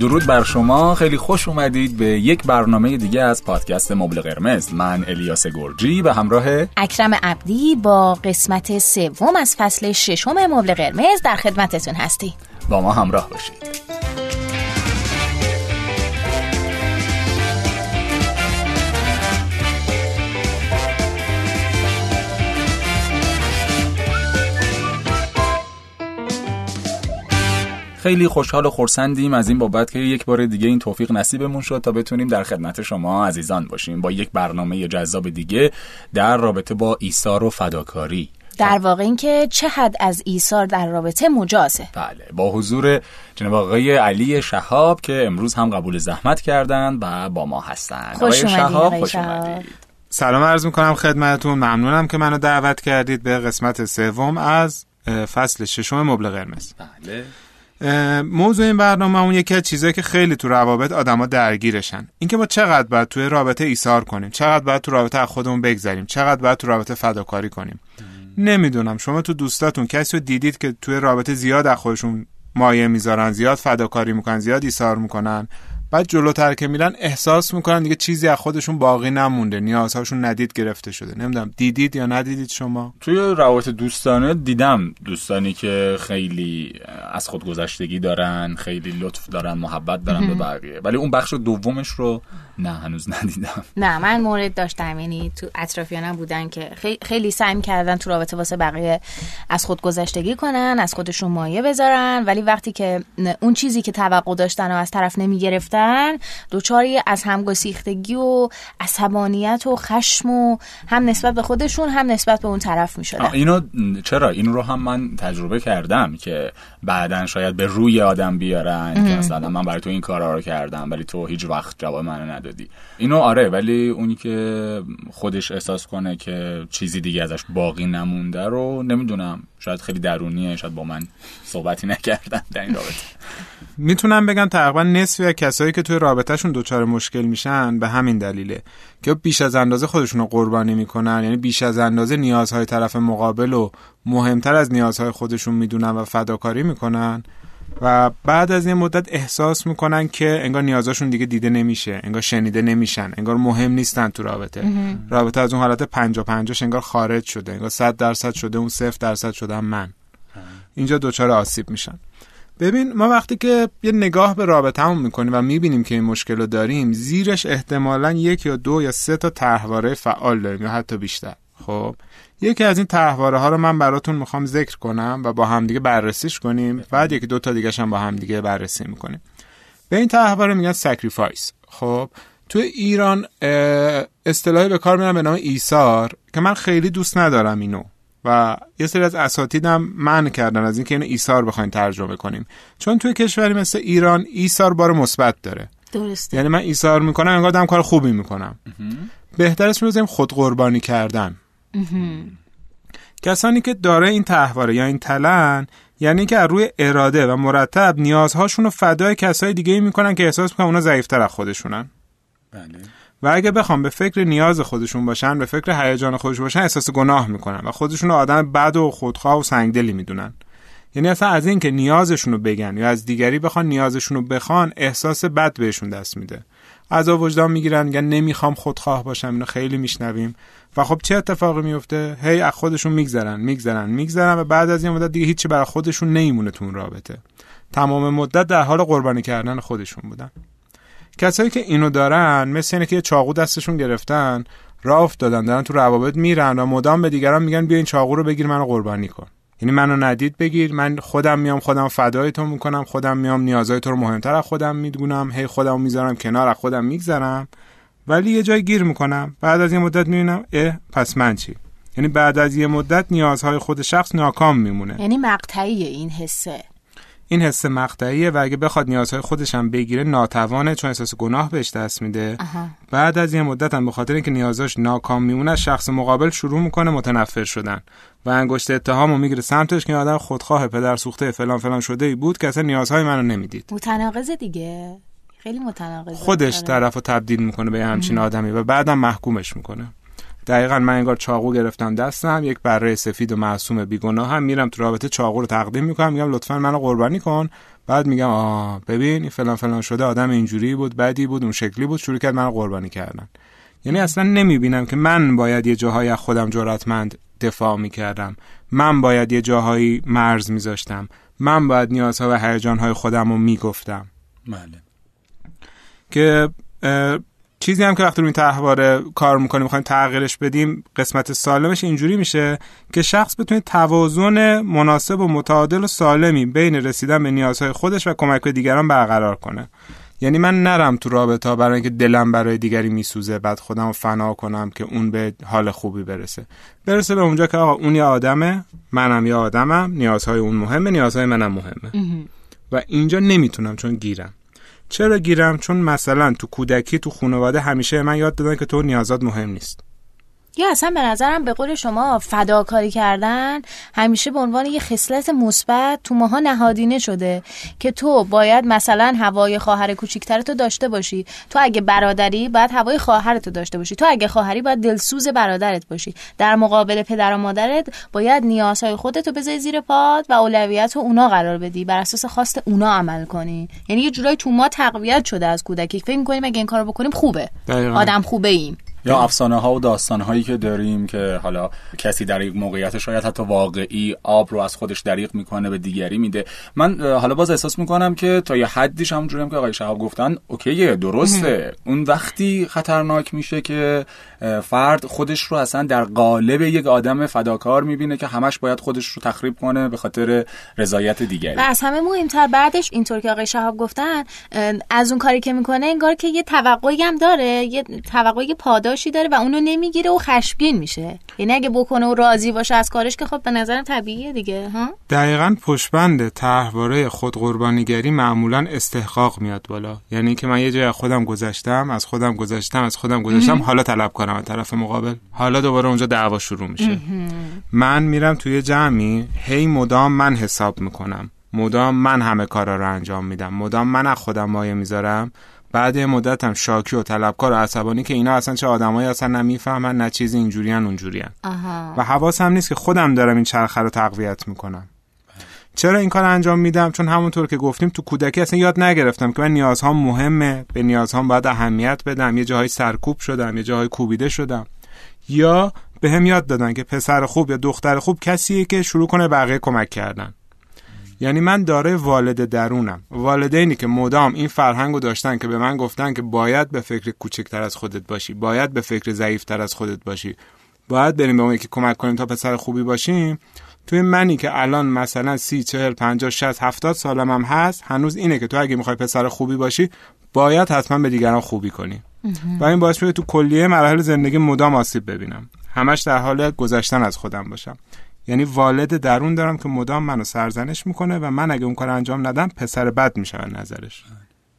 درود بر شما. خیلی خوش اومدید به یک برنامه دیگه از پادکست مبل قرمز. من الیاس گرجی و همراه اکرم عبدی با قسمت سوم از فصل ششم مبل قرمز در خدمتتون هستی با ما همراه باشید. خیلی خوشحال و خورسندیم از این بابت که یک بار دیگه این توفیق نصیبمون شد تا بتونیم در خدمت شما عزیزان باشیم با یک برنامه جذاب دیگه در رابطه با ایثار و فداکاری. در واقع اینکه چه حد از ایثار در رابطه مجازه. بله با حضور جناب آقای علی شهاب که امروز هم قبول زحمت کردن و با ما هستن. خوش آقای شهاب خوش اومدید. سلام عرض می‌کنم خدمتون ممنونم که منو دعوت کردید به قسمت سوم از فصل ششم مبل قرمز. بله. موضوع این برنامه اون یکی از چیزایی که خیلی تو روابط آدما درگیرشن. اینکه ما چقدر باید توی رابطه ایثار کنیم چقدر باید تو رابطه از خودمون بگذریم چقدر باید تو رابطه فداکاری کنیم. نمی‌دونم شما تو دوستاتون کسی رو دیدید که توی رابطه زیاد از خودشون مایه می‌ذارن زیاد فداکاری می‌کنن زیاد ایثار می‌کنن؟ بعد جلوتر که میرن احساس می‌کنن دیگه چیزی از خودشون باقی نمونده. نیازهاشون ندید گرفته شده. نمی‌دونم دیدید یا ندیدید شما؟ توی روابط دوستانه دیدم دوستانی که خیلی از خود گذشتگی دارن خیلی لطف دارن محبت دارن به بقیه. ولی اون بخش دومش رو نه هنوز ندیدم. نه من مورد داشتم. یعنی تو اطرافیانم بودن که خیلی سعی کردن تو رابطه واسه بقیه از خود گذشتگی کنن از خودشون مایه بذارن. ولی وقتی که اون چیزی که توقع داشتن و از طرف نمی گرفتن دوچاری از همگسیختگی و عصبانیت و خشم و هم نسبت به خودشون هم نسبت به اون طرف می شدن اینو چرا؟ این رو هم من تجربه کردم که بعدا شاید به روی آدم بیارن که مثلا من برای تو این کارا رو کردم ولی تو هیچ وقت جواب منو ندادی. اینو آره ولی اونی که خودش احساس کنه که چیزی دیگه ازش باقی نمونده رو نمی‌دونم. شاید خیلی درونیه شاید با من صحبتی نکردن در این رابطه. می‌تونم بگم تقریبا نصفی از کسایی که توی رابطهشون دچار مشکل میشن به همین دلیله که بیش از اندازه خودشون رو قربانی می‌کنن یعنی بیش از اندازه نیازهای طرف مقابل و مهمتر از نیازهای خودشون می‌دونن و فداکاری می‌کنن و بعد از این مدت احساس می‌کنن که انگار نیازاشون دیگه دیده نمیشه انگار شنیده نمیشن انگار مهم نیستن تو رابطه. رابطه از اون حالت پنجا پنجاش انگار خارج شده انگار صد درصد شده اون صفر درصد شده من. اینجا دوچار آسیب میشن. ببین ما وقتی که یه نگاه به رابطه همون می‌کنیم و می‌بینیم که این مشکل رو داریم زیرش احتمالا یک یا دو یا سه تا تحواره فعال داریم یا حتی بیشتر. خب؟ یکی از این طرحواره ها رو من براتون می‌خوام ذکر کنم و با همدیگه بررسیش کنیم. بعد یکی دو تا دیگه هم با همدیگه بررسی می‌کنیم. به این طرحواره میگن sacrifice خب؟ تو ایران اصطلاحی به کار می‌برن به نام ایثار که من خیلی دوست ندارم اینو. و یه سری از اساتیدم منع کردن از اینکه اینو ایثار بخواین ترجمه کنیم چون توی کشوری مثل ایران ایثار بار مثبت داره. درسته. یعنی من ایثار می‌کنم انگار دارم کار خوبی می‌کنم. بهتر اسم خود قربانی کردن. کسانی که داره این تحواره یا این تلن یعنی که از روی اراده و مرتب نیازهاشون رو فدای کسای دیگه می‌کنن که احساس می‌کنن اونا ضعیفتر از خودشونن. بله. و اگه بخوام به فکر نیاز خودشون باشن به فکر هیجان خودشون باشن احساس گناه می‌کنن و خودشون رو آدم بد و خودخواه و سنگدلی می‌دونن. یعنی اصلا از این که نیازشون رو بگن یا از دیگری بخوان نیازشون رو بخوان احساس بد بهشون دست میده. از وجدان می‌گیرن میگن نمی‌خوام خودخواه باشم اینو خیلی میشنویم. و خب چه اتفاقی میفته هی از خودشون میگذرن میگذرن میگذرن و بعد از این مدت دیگه هیچی برای خودشون نمیمونه تو اون رابطه. تمام مدت در حال قربانی کردن خودشون بودن. کسایی که اینو دارن مثل اینه که یه چاقو دستشون گرفتن راه افتادن دارن تو روابط میرن و مدام به دیگران میگن بیا این چاقو رو بگیر منو قربانی کن. یعنی منو ندید بگیر من خودم میام خودم فدای تو می‌کنم خودم میام نیازهای تو رو مهمتر از خودم می‌دونم هی خودم می‌ذارم کنار خودم میگذرم. ولی یه جای گیر می‌کنم بعد از یه مدت می‌بینم اه پس من چی؟ یعنی بعد از یه مدت نیازهای خود شخص ناکام میمونه. یعنی مقطعی این حسه. این حس مقطعیه و اگه بخواد نیازهای خودش هم بگیره ناتوانه چون احساس گناه بهش دست میده. بعد از یه مدت هم به خاطر اینکه نیازاش ناکام میمونه شخص مقابل شروع می‌کنه متنفر شدن و انگشت اتهامو می‌گیره سمتش که آدم خودخواه پدر سوخته فلان فلان شده ای بود که اصلا نیازهای منو نمی‌دید. متناقض دیگه. خیلی متناقض خودش طرفو تبدیل می‌کنه به همچین آدمی و بعدم محکومش می‌کنه. دقیقا من انگار چاقو گرفتم دستم یک بره سفید و معصوم بیگناه هم میرم تو رابطه چاقو رو تقدیم می‌کنم میگم لطفا منو قربانی کن. بعد میگم آه ببین این فلان فلان شده آدم اینجوری بود بدی بود اون شکلی بود شروع کرد منو قربانی کردن. یعنی اصلا نمی‌بینم که من باید یه جاهای از خودم جرأتمند دفاع می‌کردم. من باید یه جاهایی مرز میذاشتم. من باید نیازها و هیجانهای خودم رو می‌گفتم. بله. که چیزی هم که وقتی روی این تحواره کار می‌کنیم می‌خوایم تغییرش بدیم قسمت سالمش اینجوری میشه که شخص بتونه توازن مناسب و متعادل و سالمی بین رسیدن به نیازهای خودش و کمک به دیگران برقرار کنه. یعنی من نرم تو رابطه برای اینکه دلم برای دیگری میسوزه بعد خودم رو فنا کنم که اون به حال خوبی برسه. برسه به اونجا که آقا اون یه آدمه منم یه آدمم نیازهای اون مهمه نیازهای منم مهمه. و اینجا نمی‌تونم چون گیرم. چرا گیرم؟ چون مثلا تو کودکی تو خانواده همیشه من یاد دادن که تو نیازات مهم نیست. یا اصلا به نظرم به قول شما فداکاری کردن همیشه به عنوان یه خصلت مثبت تو ماها نهادینه شده که تو باید مثلا هوای خواهر کوچیکترتو داشته باشی. تو اگه برادری باید هوای خواهرتو داشته باشی. تو اگه خواهری باید دلسوز برادرت باشی. در مقابل پدر و مادرت باید نیازهای خودتو بذاری زیر پاد و اولویت رو اونا قرار بدی. بر اساس خواست اونا عمل کنی. یعنی یه جورایی تو ما تقویت شده از کودکی. فکر می‌کنیم اگه این کارو بکنیم خوبه. دقیقا. آدم خوبه ایم یا افسانه ها و داستان هایی که داریم که حالا کسی در یک موقعیت شاید حتی واقعی آب رو از خودش دریغ می‌کنه به دیگری میده. من حالا باز احساس می‌کنم که تا یه حدیش همونجوری هم که آقای شهاب گفتن اوکیه درسته. اون وقتی خطرناک میشه که فرد خودش رو اصلا در قالب یک آدم فداکار می‌بینه که همش باید خودش رو تخریب کنه به خاطر رضایت دیگری. و از همه مهمتر بعدش اینطور که آقای شهاب گفتن از اون کاری که می‌کنه انگار که یه توقعی هم داره یه توقعی پاداشی داره و اونو نمی‌گیره و خشمگین میشه. یعنی اگه بکنه و راضی باشه از کارش که خب به نظرم طبیعیه دیگه ها؟ دقیقا پشبند طرحواره خود قربانیگری معمولا استحقاق میاد بالا. یعنی که من یه جای خودم گذشتم از خودم گذشتم از خودم گذشتم حالا طلب کنم از طرف مقابل. حالا دوباره اونجا دعوا شروع میشه. من میرم توی جمعی هی مدام من حساب می‌کنم. مدام من همه کارا رو انجام میدم. مدام من از خودم مایه می‌ذارم. بعد یه مدتم شاکی و طلبکار و عصبانی که اینا اصلا چه آدمایی اصلا نمی‌فهمن نه چیزی اینجوریان اونجوریان و حواسم نیست که خودم دارم این چرخه رو تقویت می‌کنم. چرا این کار انجام میدم؟ چون همونطور که گفتیم تو کودکی اصلا یاد نگرفتم که من نیازهام مهمه به نیازهام باید اهمیت بدم. یه جاهای سرکوب شدم یه جاهای کوبیده شدم. یا به هم یاد دادن که پسر خوب یا دختر خوب کسیه که شروع کنه بقیه کمک کردن. یعنی من دارای والد درونم. والدینی که مدام این فرهنگو داشتن که به من گفتن که باید به فکر کوچکتر از خودت باشی باید به فکر ضعیفتر از خودت باشی. باید بریم به اون که کمک کنیم تا پسر خوبی باشیم. توی منی که الان مثلا سی چهل پنجاه شست هفتاد سالم هم هست هنوز اینه که تو اگه می‌خوای پسر خوبی باشی باید حتما به دیگران خوبی کنی. و این باعث میشه تو کلیه مراحل زندگی مدام آسیب ببینم. همش در حال گذشتن از خودم باشم. یعنی والد درون دارم که مدام منو سرزنش می‌کنه و من اگه اون کار انجام ندم پسر بد میشه نظرش.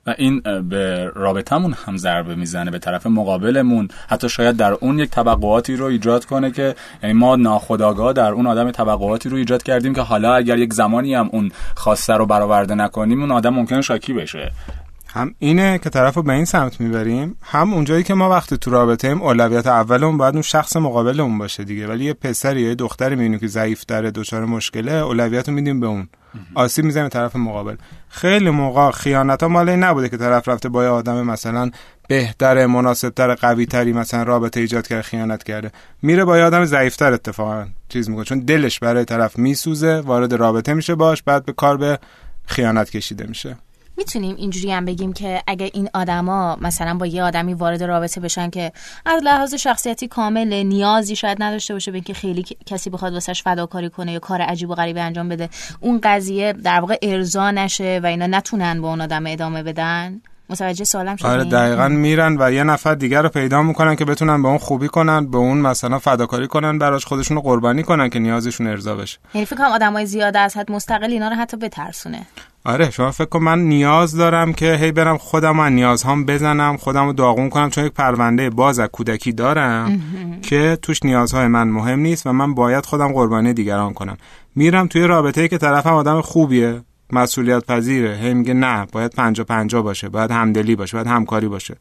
و این به رابطمون هم ضربه می‌زنه به طرف مقابلمون. حتی شاید در اون یک توقعاتی رو ایجاد کنه که یعنی ما ناخداگاه در اون آدم توقعاتی رو ایجاد کردیم که حالا اگر یک زمانی هم اون خواسته رو برآورده نکنیم اون آدم ممکنه شاکی بشه. هم اینه که طرف رو به این سمت می‌بریم هم اونجایی که ما وقتی تو رابطه ایم اولویت اولمون باید اون شخص مقابلمون باشه دیگه. ولی یه پسری یا یه دختری می‌بینیم که ضعیف داره دچار مشکله اولویت رو میدیم به اون. آسیب می‌زنیم طرف مقابل. خیلی موقع خیانت ها مالی نبوده که طرف رفته با یه آدم مثلا بهتر مناسبتر قوی تری مثلا رابطه ایجاد کرده خیانت کرده. میره با یه آدم ضعیفتر اتفاقا چیز می‌کنه. چون دلش برای طرف میسوزه وارد رابطه میشه باش بعد به کار به خیانت کشیده میشه. می‌تونیم اینجوری هم بگیم که اگه این آدما مثلا با یه آدمی وارد رابطه بشن که از لحاظ شخصیتی کامل نیازی شاید نداشته باشه به اینکه خیلی کسی بخواد واسش فداکاری کنه یا کار عجیب و غریبی انجام بده اون قضیه در واقع ارضا نشه و اینا نتونن با اون آدم ادامه بدن؟ متوجه سوالم شدین آره دقیقا میرن و یه نفر دیگر رو پیدا می‌کنن که بتونن به اون خوبی کنن به اون مثلا فداکاری کنن براش خودشون رو قربانی کنن که نیازشون ارضا بشه. یعنی فکر کنم آدمای زیاده از حد مستقل اینا رو حتی بترسونه. آره شما فکر کن من نیاز دارم که هی برم خودم از نیازهام بزنم خودم رو داغون کنم چون یک پرونده باز از کودکی دارم که توش نیازهای من مهم نیست و من باید خودم قربانی دیگران کنم. میرم توی رابطه که طرفم آدم خوبیه مسئولیت پذیره. هی میگه نه باید پنجا پنجا باشه باید همدلی باشه باید همکاری باشه.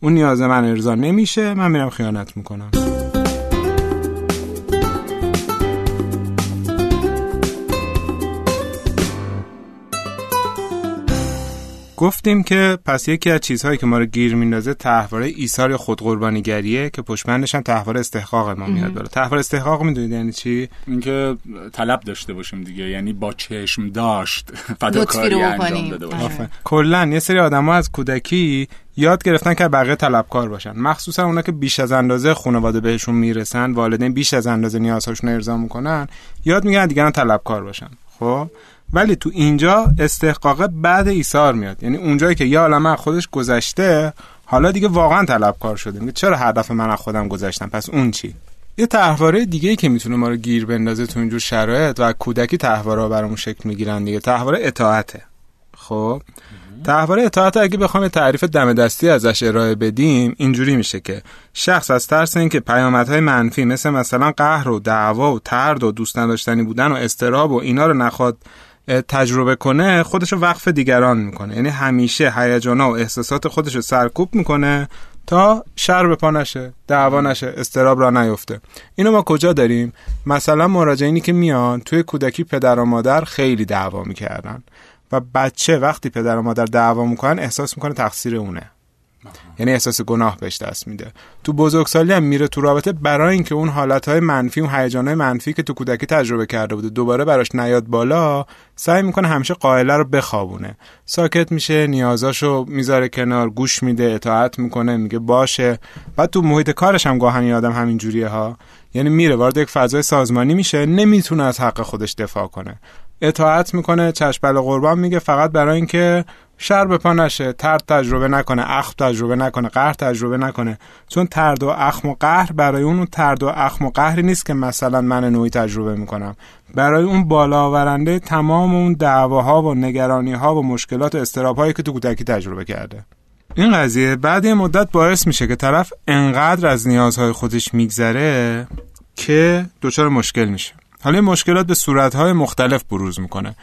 اون نیاز من ارضا نمیشه من میرم خیانت می‌کنم. گفتیم که پس یکی از چیزهایی که ما رو گیر میندازه تحواره ایثار یا خودقربانیگریه که پشت هم تحواره استحقاق ما میاد بالا. تحواره استحقاق می‌دونید یعنی چی؟ اینکه طلب داشته باشیم دیگه یعنی با چشم داشت فداکاری انجام داده باشیم. کلا یه سری آدما از کودکی یاد گرفتن که بقیه طلبکار باشن. مخصوصا اونا که بیش از اندازه خانواده بهشون می‌رسن والدین بیش از اندازه نیازهاشون رو ارضا می‌کنن یاد میگن دیگران طلبکار باشن. خب؟ ولی تو اینجا استحقاق بعد ایثار میاد. یعنی اونجایی که یه عالمه خودش گذشته حالا دیگه واقعا طلبکار شده. میگه چرا هر دفعه من از خودم گذشتم؟ پس اون چی؟ یه تحواره دیگه ای که می‌تونه ما رو گیر بندازه تو اینجور شرایط و کودکی تحواره برامون شکل می‌گیرن دیگه. تحواره اطاعته. خب؟ تحواره اطاعت اگه بخوام تعریف دم دستی ازش ارائه بدیم اینجوری میشه که شخص از ترس اینکه پیامدهای منفی مثل مثلا قهر و دعوا و ترد و دوست نداشتنی بودن و استراب و اینا رو نخواد تجربه کنه خودش رو وقف دیگران می‌کنه. یعنی همیشه هیجانا و احساسات خودش رو سرکوب می‌کنه تا شر به پا نشه دعوا نشه استراب را نیفته. اینو ما کجا داریم؟ مثلا مراجعینی که میان توی کودکی پدر و مادر خیلی دعوا می‌کردن. و بچه وقتی پدر و مادر دعوا می‌کنن احساس می‌کنه تقصیر اونه. یعنی احساس گناه بهش دست میده. تو بزرگسالی هم میره تو رابطه برای اینکه اون حالتهای منفی اون هیجانهای منفی که تو کودکی تجربه کرده بوده دوباره براش نیاد بالا سعی می‌کنه همیشه قائله رو بخوابونه. ساکت میشه نیازاشو می‌ذاره کنار گوش میده اطاعت می‌کنه میگه باشه. بعد تو محیط کارش هم گاهن آدم همین جوریه ها. یعنی میره وارد یک فضای سازمانی میشه نمی‌تونه از حق خودش دفاع کنه. اطاعت می‌کنه چشم قربان میگه فقط برای اینکه شر به پا نشه ترد تجربه نکنه اخم تجربه نکنه قهر تجربه نکنه. چون ترد و اخم و قهر برای اون ترد و اخم و قهری نیست که مثلا من نوعی تجربه می‌کنم. برای اون بالا آورنده تمام اون دعواها و نگرانی ها و مشکلات و استراب هایی که تو کودکی تجربه کرده. این قضیه بعد یه مدت باعث میشه که طرف انقدر از نیازهای خودش میگذره که دچار مشکل میشه. حالا مشکلات به صورتهای مختلف بروز می‌کنه.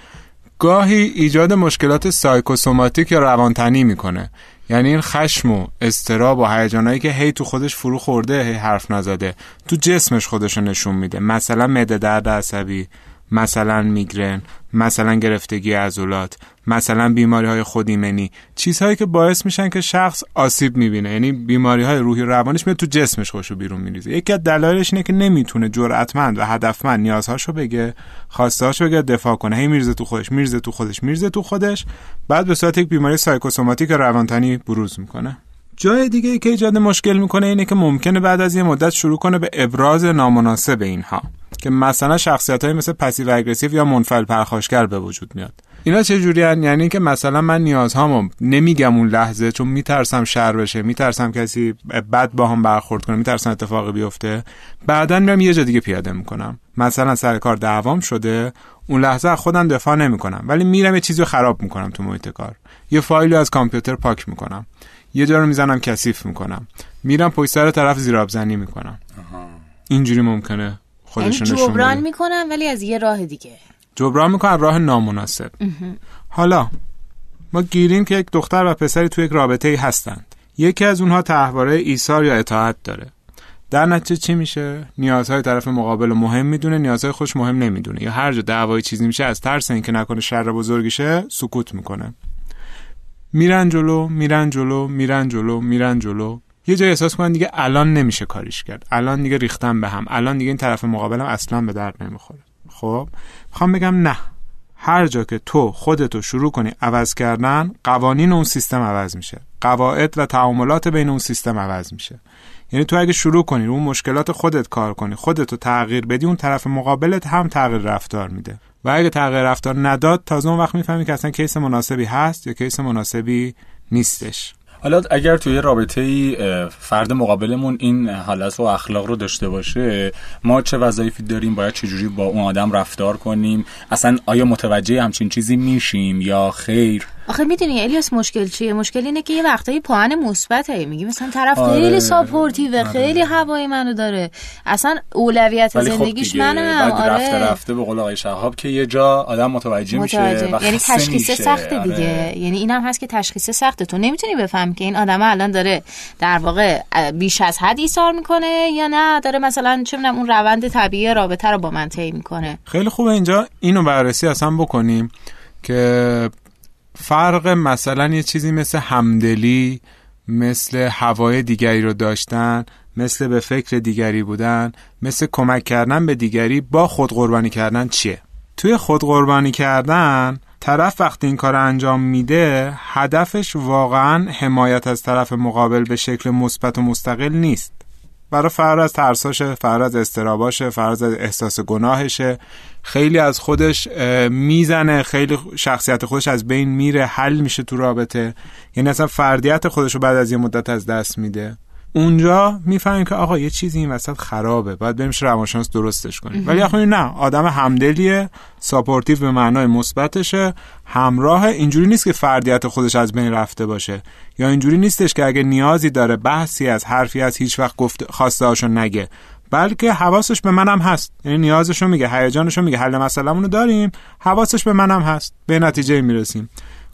گاهی ایجاد مشکلات سایکوسوماتیک یا روانتنی می‌کنه. یعنی این خشم و استراب و هیجانایی که هی تو خودش فرو خورده هی حرف نزده تو جسمش خودش نشون میده. مثلا معده درد عصبی مثلا میگرن مثلا گرفتگی عضلات مثلا بیماری های خودیمنی چیزهایی که باعث میشن که شخص آسیب می‌بینه. یعنی بیماری های روحی روانش میاد تو جسمش خوشو بیرون میریزه. یکی از دلایلش اینه که نمی‌تونه جرأتمند و هدفمند نیازهاشو بگه خواستهاشو بگه دفاع کنه. هی میرزه تو خودش میرزه تو خودش میرزه تو خودش بعد به صورت یک بیماری سایکوسوماتیک روانتنی بروز می‌کنه. جای دیگه ای که ایجاد مشکل می‌کنه اینه که ممکنه بعد از یه مدت شروع کنه به ابراز نامناسب اینها که مثلا شخصیت های مثل پسیو اگریسیو یا منفعل پرخاشگر به وجود میاد. اینا چه جوری هن؟ یعنی که مثلا من نیازهامو نمیگم اون لحظه چون میترسم شر بشه میترسم کسی بد با هم برخورد کنه میترسم اتفاقی بیفته. بعدا میرم یه جا دیگه پیاده می‌کنم. مثلا سر کار دعوام شده اون لحظه خودم دفاع نمی‌کنم. ولی میرم یه چیزی رو خراب می‌کنم تو محیط کار. یه فایلی از کامپیوتر پاک می‌کنم. یه جا رو می‌زنم کثیف می‌کنم. میرم پشت سر طرف زیرابزنی می‌کنم. اینجوری ممکنه خودشون یعنی جبران می‌کنن ولی از یه راه دیگه. جبران می‌کنن راه نامناسب. حالا ما گیریم که یک دختر و پسری تو یک رابطه ای هستند. یکی از اونها تحواره ایثار یا اطاعت داره. در نتیجه چی میشه؟ نیازهای طرف مقابل مهم می‌دونه نیازهای خوش مهم نمی‌دونه. یا هر جا دعوای چیزی میشه از ترس اینکه نکنه شر بزرگیشه سکوت می‌کنه. میرن جلو میرن جلو میرن جلو میرن جلو. یه جای احساس کنن دیگه الان نمیشه کاریش کرد. الان دیگه ریختن به هم. الان دیگه این طرف مقابلم اصلا به درد نمی‌خوره. خب می‌خوام بگم نه. هر جا که تو خودتو شروع کنی عوض کردن قوانین اون سیستم عوض میشه. قواعد و تعاملات بین اون سیستم عوض میشه. یعنی تو اگه شروع کنی اون مشکلات خودت کار کنی خودتو تغییر بدی اون طرف مقابلت هم تغییر رفتار میده. و اگه تغییر رفتار نداد تازه اون وقت می‌فهمی که اصلا case مناسبی هست یا case مناسبی نیستش. حالا اگر توی رابطه ای فرد مقابلمون این حالت و اخلاق رو داشته باشه ما چه وظایفی داریم؟ باید چجوری با اون آدم رفتار کنیم؟ اصلا آیا متوجه همچین چیزی میشیم یا خیر؟ آخه می‌دونی الیاس مشکل چیه؟ مشکل اینه که یه وقتایی پاهن مثبته. میگی مثلا طرف آره. خیلی supportive آره. خیلی هوای منو داره. اصلا اولویت خب زندگیش منم آره. رفته رفته به قول آقای شهاب که یه جا آدم متوجه, متوجه. میشه یعنی تشخیص سخته دیگه. آره. یعنی اینم هست که تشخیص سخته. تو نمی‌تونی بفهم که این آدم الان داره در واقع بیش از حد ایثار می‌کنه یا نه؟ داره مثلا چه اون روند طبیعی رابطه رو با من طی می‌کنه. خیلی خوبه اینجا اینو بررسی اصلا بکنیم که فرق مثلا یه چیزی مثل همدلی مثل هوای دیگری رو داشتن مثل به فکر دیگری بودن مثل کمک کردن به دیگری با خود قربانی کردن چیه؟ توی خود قربانی کردن طرف وقتی این کار انجام میده هدفش واقعا حمایت از طرف مقابل به شکل مثبت و مستقل نیست. برای فرار از ترساشه فرار از استراباشه فرار از احساس گناهشه. خیلی از خودش می‌زنه خیلی شخصیت خودش از بین میره حل میشه تو رابطه. یعنی اصلا فردیت خودش رو بعد از یه مدت از دست میده. اونجا می‌فهمیم که آقا یه چیزی این وسط خرابه باید بریم روانشناس درستش کنیم. ولی آخه نه آدم همدلیه supportive به معنای مثبتشه همراه اینجوری نیست که فردیت خودش از بین رفته باشه. یا اینجوری نیستش که اگه نیازی داره بحثی از حرفی از هیچ وقت گفت خواسته هاشو نگه. بلکه حواسش به منم هست. یعنی نیازشو میگه هیجانشو میگه حل مسئلهمونو داریم حواسش به منم هست. به نتیجه می‌رسیم.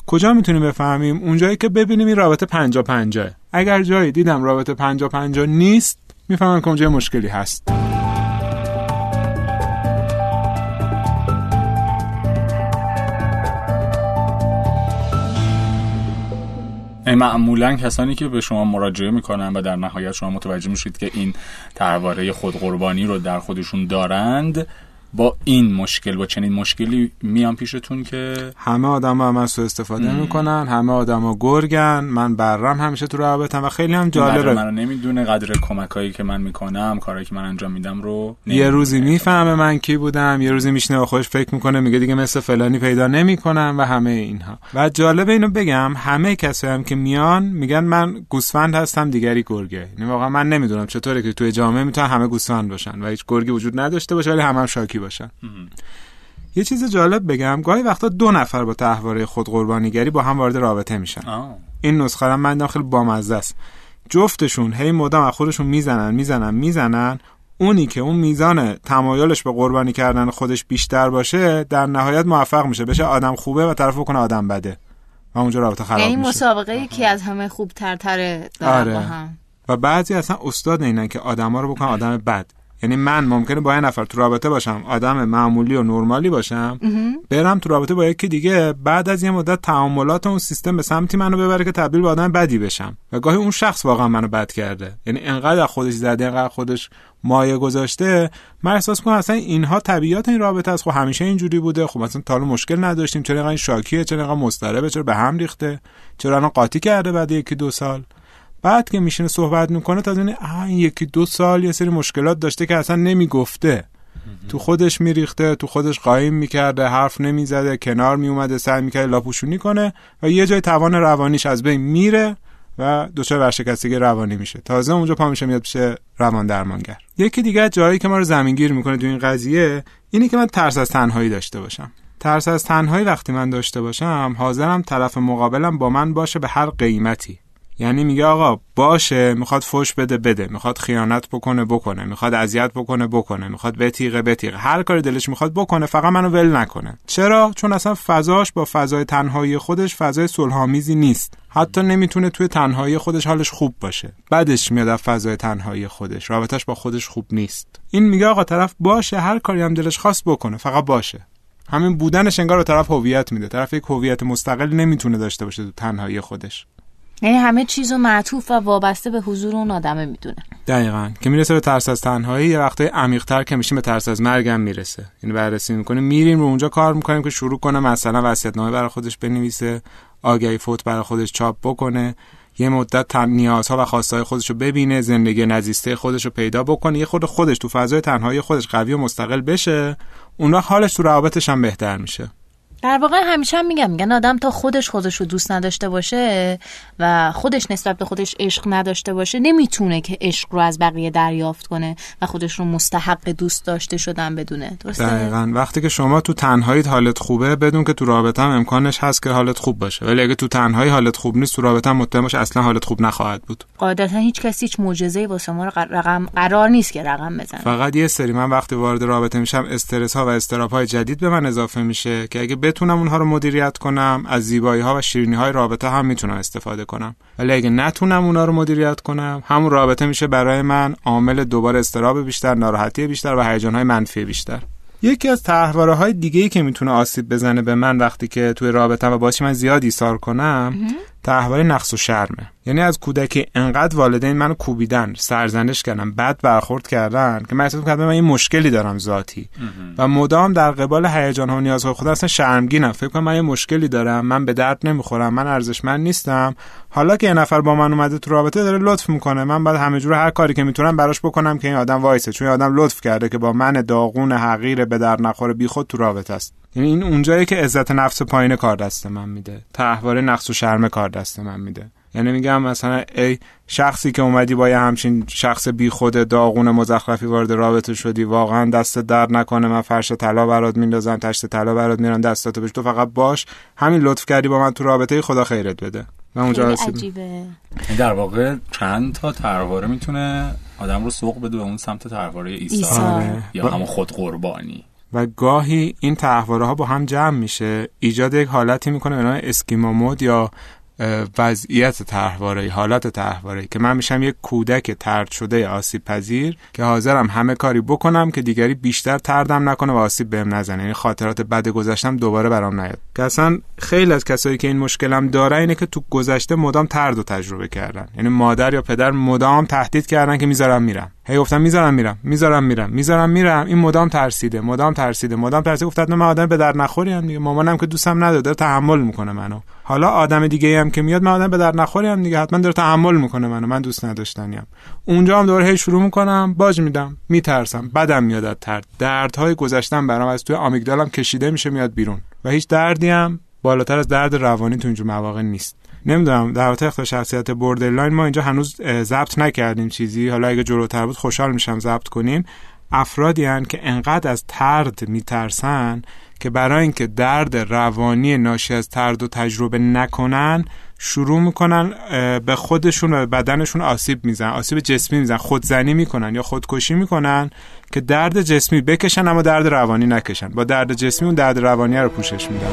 کجا می‌تونیم بفهمیم؟ اونجایی که ببینیم این رابطه پنجا پنجاه اگر جایی دیدم رابطه پنجا پنجا نیست می‌فهمم که اونجا مشکلی هست. معمولا کسانی که به شما مراجعه می‌کنن و در نهایت شما متوجه میشید که این ترواره خودقربانی رو در خودشون دارند با این مشکل با چنین مشکلی میان پیشتون که همه آدم هم از استفاده می‌کنن همه آدما گرگن من برم همیشه تو رابطم و خیلی هم جالبه. من نمی‌دونه قدر کمکایی که من می‌کنم کارهایی که من انجام میدم رو یه روزی می‌فهمه من کی بودم یه روزی میشنه و خودش فکر می‌کنه میگه دیگه مثل فلانی پیدا نمی‌کنم و همه اینها. و جالبه اینو بگم همه کسایی هم که میان میگن من گوسفند هستم دیگری گرگه. یعنی واقعا من نمی‌دونم چطوره که توی جامعه می‌تونن همه گوسفند باشن و هیچ گرگی وجود نداشته باشه ولی همه هم شاکی باشن. یه چیز جالب بگم گاهی وقتا دو نفر با تحواره خود قربانیگری با هم وارد رابطه میشن. این نسخه من داخل بامزه است. جفتشون هی مدام از خودشون می‌زنن می‌زنن می‌زنن. اونی که اون میزان تمایلش به قربانی کردن خودش بیشتر باشه در نهایت موفق میشه. بشه آدم خوبه و طرف کنه آدم بده. و اونجا رابطه خراب یعنی میشه. مسابقه یکی از همه خوب ترتره آره. با هم. و بعضی اصلا استاد اینن که آدما رو بکنن آدم بد. یعنی من ممکنه با یه نفر تو رابطه باشم آدم معمولی و نرمالی باشم برم تو رابطه با یکی دیگه بعد از یه مدت تعاملات اون سیستم به سمتی منو ببره که تبدیل به آدم بدی بشم. و گاهی اون شخص واقعا منو بد کرده. یعنی انقدر خودش زده انقدر خودش مایه گذاشته. من احساس کنم اصلا اینها طبیعت این رابطه است. خب همیشه اینجوری بوده. خب مثلا تا مشکل نداشتیم. چرا اینقدر شاکیه؟ چرا اینقدر مضطربه؟ چرا به هم ریخته؟ چرا الان قاطی کرده بعد یکی دو سال؟ بعد که میشینه صحبت می‌کنه تا این یکی دو سال یه سری مشکلات داشته که اصلا نمی‌گفته. تو خودش میریخته تو خودش قایم می‌کرده حرف نمی‌زده کنار میومده سعی می‌کرده لاپوشونی کنه و یه جای توان روانیش از بین میره و دچار ورشکستگی روانی میشه. تازه اونجا پا میشه میاد پیش روان درمانگر. یکی دیگه جایی که ما رو زمینگیر می‌کنه تو این قضیه اینی که من ترس از تنهایی داشته باشم. ترس از تنهایی وقتی من داشته باشم حاضرم طرف مقابلم با من باشه به هر قیمتی. یعنی میگه آقا باشه می‌خواد فوش بده بده. می‌خواد خیانت بکنه بکنه. می‌خواد اذیت بکنه بکنه. می‌خواد بتیغه بتیغه هر کاری دلش می‌خواد بکنه فقط منو ول نکنه. چرا؟ چون اصلا فضاش با فضای تنهایی خودش فضای صلحآمیزی نیست. حتی نمی‌تونه توی تنهایی خودش حالش خوب باشه. بعدش میاد از فضای تنهایی خودش. رابطش با خودش خوب نیست. این میگه آقا طرف باشه هر کاری هم دلش خواست بکنه فقط باشه. همین بودنش انگار به طرف هویت میده. طرف یک هویت مستقل نمی‌تونه داشته باشه تو تنهایی خودش. یعنی همه چیز رو معطوف و وابسته به حضور اون آدمه می‌دونه. دقیقا. که می‌رسه به ترس از تنهایی یه وقتای عمیق‌تر که میشیم به ترس از مرگم می‌رسه. یعنی بررسی می‌کنه میریم رو اونجا کار می‌کنیم که شروع کنه مثلا نامه برای خودش بنویسه آگهی فوت برای خودش چاپ بکنه یه مدت نیازها و خواستهای خودش رو ببینه زندگی نزیسته خودش رو پیدا بکنه یه خود خودش تو فضای تنهایی خودش قوی و مستقل بشه اون وقت حالش تو روابطش هم بهتر میشه. در واقع همیشه هم میگم میگن آدم تا خودش خودش رو دوست نداشته باشه و خودش نسبت به خودش عشق نداشته باشه نمی‌تونه که عشق رو از بقیه دریافت کنه و خودش رو مستحق دوست داشته شدن بدونه. درسته؟ دقیقا. وقتی که شما تو تنهایی حالت خوبه بدون که تو رابطه هم امکانش هست که حالت خوب باشه. ولی اگه تو تنهایی حالت خوب نیست تو رابطه هم مطمئن اصلا حالت خوب نخواهد بود. قاعدتا هیچ کسی هیچ معجزه‌ای واسه ما رقم قرار نیست که رقم بزنه. فقط یه سری. من وقتی وارد رابطه میشم استرس ها و استراب های جدید به من اضافه میشه که اگه بتونم اونها رو مدیریت کنم از زیبایی ها و شیرینی های رابطه هم می‌تونم استفاده کنم. ولی اگه نتونم اونا رو مدیریت کنم همون رابطه میشه برای من عامل دوباره استراب بیشتر ناراحتی بیشتر و هیجان های منفی بیشتر. یکی از تحواره های دیگه ای که می‌تونه آسیب بزنه به من وقتی که توی رابطه و باشی من زیاد ایثار کنم تحواره نقص و شرمه. یعنی از کودکی انقدر والدین منو کوبیدن سرزنش کردن بد برخورد کردن که من احساس کردم من یه مشکلی دارم ذاتی. و مدام در قبال هیجان ها و نیازهای خودم اصلا شرمگینم. فکر کنم من یه مشکلی دارم من به درد نمی‌خورم من ارزشمند نیستم. حالا که یه نفر با من اومده تو رابطه داره لطف می‌کنه. من بعد همه جور هر کاری که می‌تونم براش بکنم که این آدم وایسه. چون این آدم لطف کرده که با من داغون حقیر به در نخوره بیخود تو رابطه است. یعنی این اونجایی که عزت نفس پایین کار دست من میده. تحواره نقص و شرم کار دست من میده. یعنی میگم مثلا ای شخصی که اومدی با یه همچین شخص بی خود داغون مزخرفی وارد رابطه شدی واقعا دست درد نکنه من فرش طلا برات میندازم تشت طلا برات میرم دستاتو بش تو فقط باش. همین لطف کردی با من تو رابطه خدا خیرت بده. من اونجا عجیبه. در واقع چند تا ترواره می‌تونه آدم رو سوق بده به اون سمت ترواره ایثار یا همون خود قربانی. و گاهی این تحواره ها با هم جمع میشه. ایجاد یک حالتی می‌کنه به نام اسکیما مود یا وضعیت تحواره حالت تحواره که من میشم یک کودک ترد شده آسیب پذیر که حاضرم همه کاری بکنم که دیگری بیشتر تردم نکنه و آسیب بهم نزنه. یعنی خاطرات بد گذشتم دوباره برام نیاد. که اصلا خیلی از کسایی که این مشکلم داره اینه که تو گذشته مدام ترد و تجربه کردن. یعنی مادر یا پدر مدام تهدید کردن که می‌ذارم میرم. هی گفتم می‌ذارم میرم می‌ذارم میرم می‌ذارم میرم. این مدام ترسیده مدام ترسیده مدام ترسیده. گفتم من آدم به در نخوری هم دیگه. مامانم که دوستم نداره تحمل می‌کنه منو. حالا آدم دیگه هم که میاد من آدم به در نخوری هم دیگه. حتما داره تحمل می‌کنه منو. من دوست نداشتنیم اونجا هم دوره هی شروع می‌کنم باج میدم میترسم. بدم میاد از طرد. دردهای گذشتم برام از توی آمیگدالم کشیده میشه میاد بیرون. و هیچ دردی هم بالاتر از درد روانی تو اینجور مواقع نیست. نمی‌دونم در رابطه اختلال شخصیت borderline ما اینجا هنوز ضبط نکردیم چیزی. حالا اگه جلوتر بود خوشحال میشم ضبط کنیم. افرادی هن که انقدر از طرد میترسن که برای اینکه درد روانی ناشی از طرد و تجربه نکنن شروع می‌کنن به خودشون و بدنشون آسیب میزن آسیب جسمی میزن خودزنی می‌کنن یا خودکشی می‌کنن که درد جسمی بکشن اما درد روانی نکشن. با درد جسمی اون درد روانی رو پوشش میدن.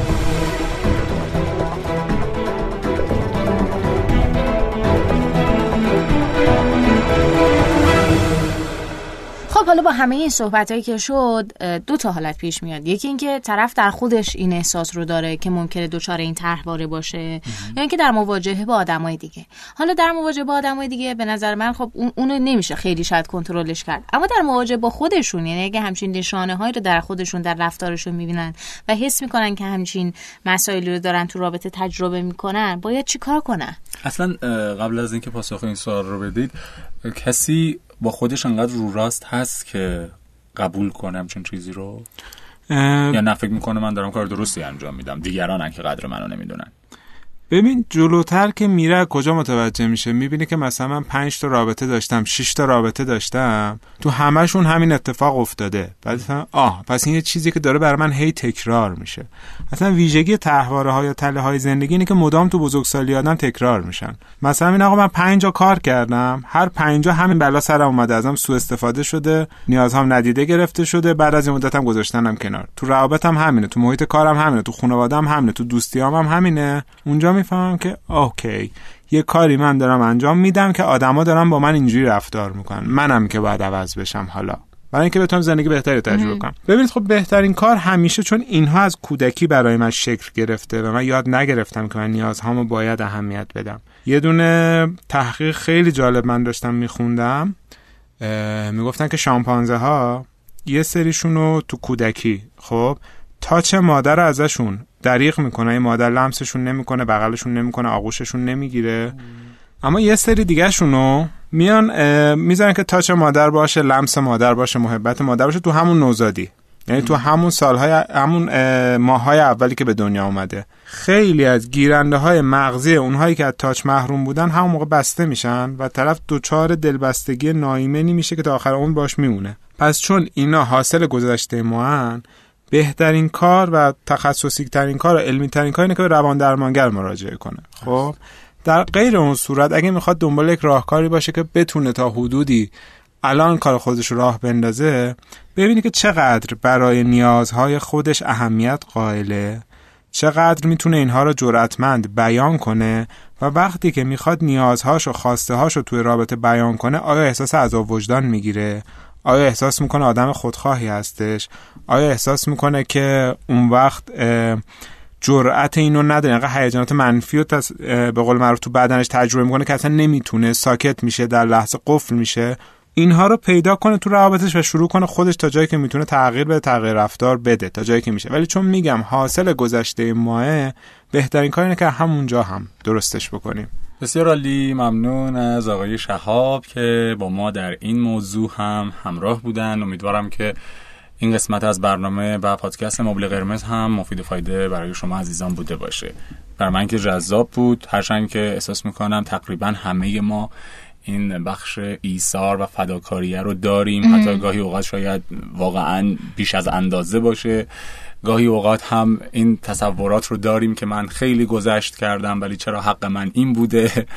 خب حالا با همه این صحبت هایی که شد دو تا حالت پیش میاد. یکی اینکه طرف در خودش این احساس رو داره که ممکنه دچار این طرحواره باشه یا اینکه در مواجهه با آدمای دیگه. حالا در مواجهه با آدمای دیگه به نظر من خب اون اونو نمیشه خیلی شاید کنترلش کرد. اما در مواجهه با خودشون یعنی اگه همچین نشانه هایی رو در خودشون در رفتارشون می‌بینن و حس می‌کنن که همچین مسائلی رو دارن تو رابطه تجربه می‌کنن باید چیکار کنن؟ اصلا قبل از اینکه پاسخ این سوال رو بدید کسی با خودش انقدر رو راست هست که قبول کنم چون چیزی رو؟ یا نه فکر می‌کنه من دارم کار درستی انجام میدم؟ دیگران که قدر منو نمی‌دونن. ببین جلوتر که میره کجا متوجه میشه؟ می‌بینی که مثلا من پنج تا رابطه داشتم 6 تا رابطه داشتم. تو همشون همین اتفاق افتاده. بعد آه پس این یه چیزی که داره برای من هی تکرار میشه. اصلا ویژگی تحواره های یا تله های زندگی اینه که مدام تو بزرگسالی آدم تکرار میشن. مثلا این آقا من پنج کار کردم. هر پنجا همین بلا سرم اومده ازم سوء استفاده شده نیازهام ندیده گرفته شده. بعد از این مدتم گذاشتنم کنار. تو روابطم همینه تو محیط کارم همینه تو خانواده‌ام همینه تو دوستیام هم همینه. اونجا می‌فهمم که اوکی یه کاری من دارم انجام میدم که آدما دارن با من اینجوری رفتار می‌کنن. منم که باید عوض بشم حالا. برای اینکه بتونم زندگی بهتری تجربه کنم. ببینید خب بهترین کار همیشه چون اینها از کودکی برای من شکل گرفته و من یاد نگرفتم که من نیازهامو باید اهمیت بدم. یه دونه تحقیق خیلی جالب من داشتم میخوندم. می‌گفتن که شامپانزه ها یه سریشون رو تو کودکی خب تاچ مادر ازشون دریغ می‌کنه این مادر لمسشون نمی‌کنه بغلشون نمی‌کنه آغوششون نمی‌گیره. اما یه سری دیگه شونو میان می‌ذارن که تاچ مادر باشه لمس مادر باشه محبت مادر باشه تو همون نوزادی. یعنی تو همون سالهای همون ماهای اولی که به دنیا اومده. خیلی از گیرنده های مغزی اونهایی که از تاچ محروم بودن همون موقع بسته میشن و طرف دوچار دلبستگی نایمنی میشه که تا آخر اون باش میمونه. پس چون اینا حاصل گذشته ما بهترین کار و تخصصی ترین کار و علمی ترین کار اینه که به روان درمانگر مراجعه کنه. خب؟ در غیر اون صورت اگه می‌خواد دنبال یک راهکاری باشه که بتونه تا حدودی الان کار خودش رو راه بندازه ببینی که چقدر برای نیازهای خودش اهمیت قائله چقدر می‌تونه اینها رو جرأتمند بیان کنه و وقتی که می‌خواد نیازهاش و خواسته هاش رو توی رابطه بیان کنه آیا احساس عذاب وجدان می‌گیره؟ آیا احساس می‌کنه آدم خودخواهی هستش؟ آیا احساس می‌کنه که اون وقت جرأت اینو نداره؟ انقدر هیجانات منفی رو به قول معروف تو بدنش تجربه می‌کنه که اصلا نمی‌تونه ساکت میشه در لحظه قفل میشه. اینها رو پیدا کنه تو روابطش و شروع کنه خودش تا جایی که می‌تونه تغییر بده تغییر رفتار بده تا جایی که میشه. ولی چون میگم حاصل گذشته ماه بهترین کار اینه که همونجا هم درستش بکنیم. بسیار عالی ممنون از آقای شهاب که با ما در این موضوع هم همراه بودن. امیدوارم که این قسمت از برنامه و پادکست مبل قرمز هم مفید و فایده برای شما عزیزان بوده باشه. بر من که جذاب بود. هرچند که احساس می‌کنم تقریبا همه ما این بخش ایثار و فداکاریه رو داریم. حتی گاهی اوقات شاید واقعا بیش از اندازه باشه. گاهی اوقات هم این تصورات رو داریم که من خیلی گذشت کردم ولی چرا حق من این بوده؟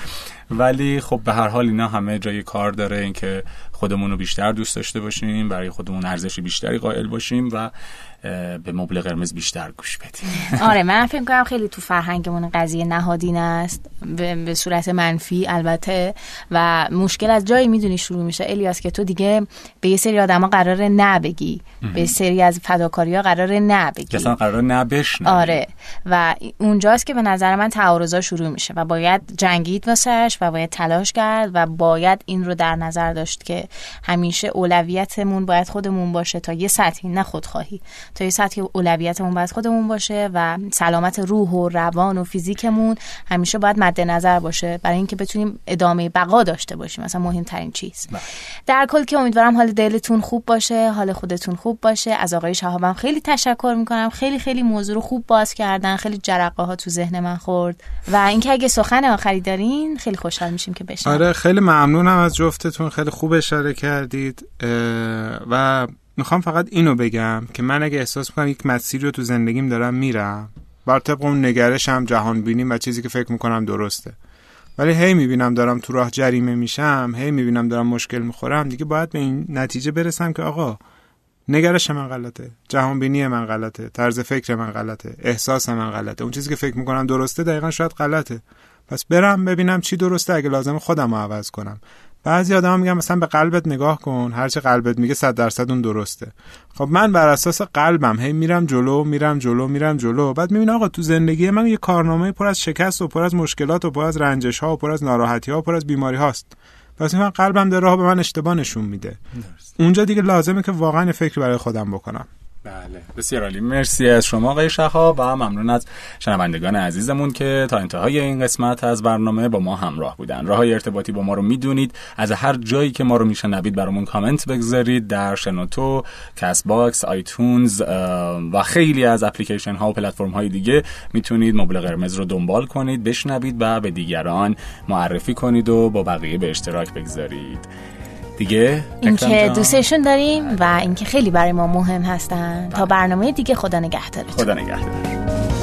ولی خب به هر حال اینا همه جای کار داره اینکه خودمون رو بیشتر دوست داشته باشیم برای خودمون ارزش بیشتری قائل باشیم و به مبل قرمز بیشتر گوش بدیم. آره من فکر کنم خیلی تو فرهنگمون قضیه نهادین است به صورت منفی البته و مشکل از جایی می‌دونی شروع میشه. الیاس که تو دیگه به یه سری آدما قرار نبگی. به سری از فداکاری ها قرار نبگی اصلا قرار نبش آره. و اونجاست که به نظر من تعارضا شروع میشه و باید جنگید واسش و باید تلاش کرد و باید این رو در نظر داشت که همیشه اولویتمون باید خودمون باشه تا یه سطحی نه خودخواهی. تا یه سطحی اولویتمون باید خودمون باشه و سلامت روح و روان و فیزیکمون همیشه باید مد نظر باشه برای اینکه بتونیم ادامه بقا داشته باشیم. مثلا مهمترین چیز. بله. در کل که امیدوارم حال دلتون خوب باشه حال خودتون خوب باشه. از آقای شهابم خیلی تشکر می‌کنم. خیلی خیلی موضوع رو خوب باز کردن. خیلی جرقه ها تو ذهن من خورد. و اینکه اگه سخن آخری دارین خیلی خوشحال میشیم که بشنویم آره خیلی ممنونم از جفتتون. خیلی خوب اشاره کردید. و می‌خوام فقط اینو بگم که من اگه احساس می‌کنم یک مسیری رو تو زندگیم دارم میرم بر طبق اون نگرشم جهان بینیم و چیزی که فکر می‌کنم درسته. ولی هی می‌بینم دارم تو راه جریمه میشم هی می‌بینم دارم مشکل می‌خورم دیگه باید به این نتیجه برسم که آقا نگرش من غلطه جهان بینی من غلطه طرز فکر من غلطه احساس من غلطه. اون چیزی که فکر می‌کنم درسته دقیقا شاید غلطه. پس برم ببینم چی درسته اگه لازم خودم رو عوض کنم. بعضی آدم میگن مثلا به قلبت نگاه کن هرچه قلبت میگه صد درصد اون درسته. خب من بر اساس قلبم هی میرم جلو میرم جلو میرم جلو. بعد می‌بینم آقا تو زندگی من یه کارنامه پر از شکست و پر از مشکلات و پر از رنجش ها و پر از ناراحتی ها و پر از بیماری هاست. پس من قلبم در راه به من اشتباه نشون میده. اونجا دیگه لازمه که واقعا فکر برای خودم بکنم. بله. بسیار عالی. مرسی از شما آقای شخا و ممنون از شنوندگان عزیزمون که تا انتهای این قسمت از برنامه با ما همراه بودن. راه ارتباطی با ما رو می‌دونید. از هر جایی که ما رو میشنوید برامون کامنت بگذارید در شنوتو Castbox iTunes و خیلی از اپلیکیشن ها و پلتفرم های دیگه می‌تونید مبل قرمز رو دنبال کنید بشنوید و به دیگران معرفی کنید و با بقیه به اشتراک بگذارید. دیگه؟ اینکه دوستشون داریم و اینکه خیلی برای ما مهم هستن. تا بله. برنامه دیگه خدا نگهدارتون. خدا نگهدار.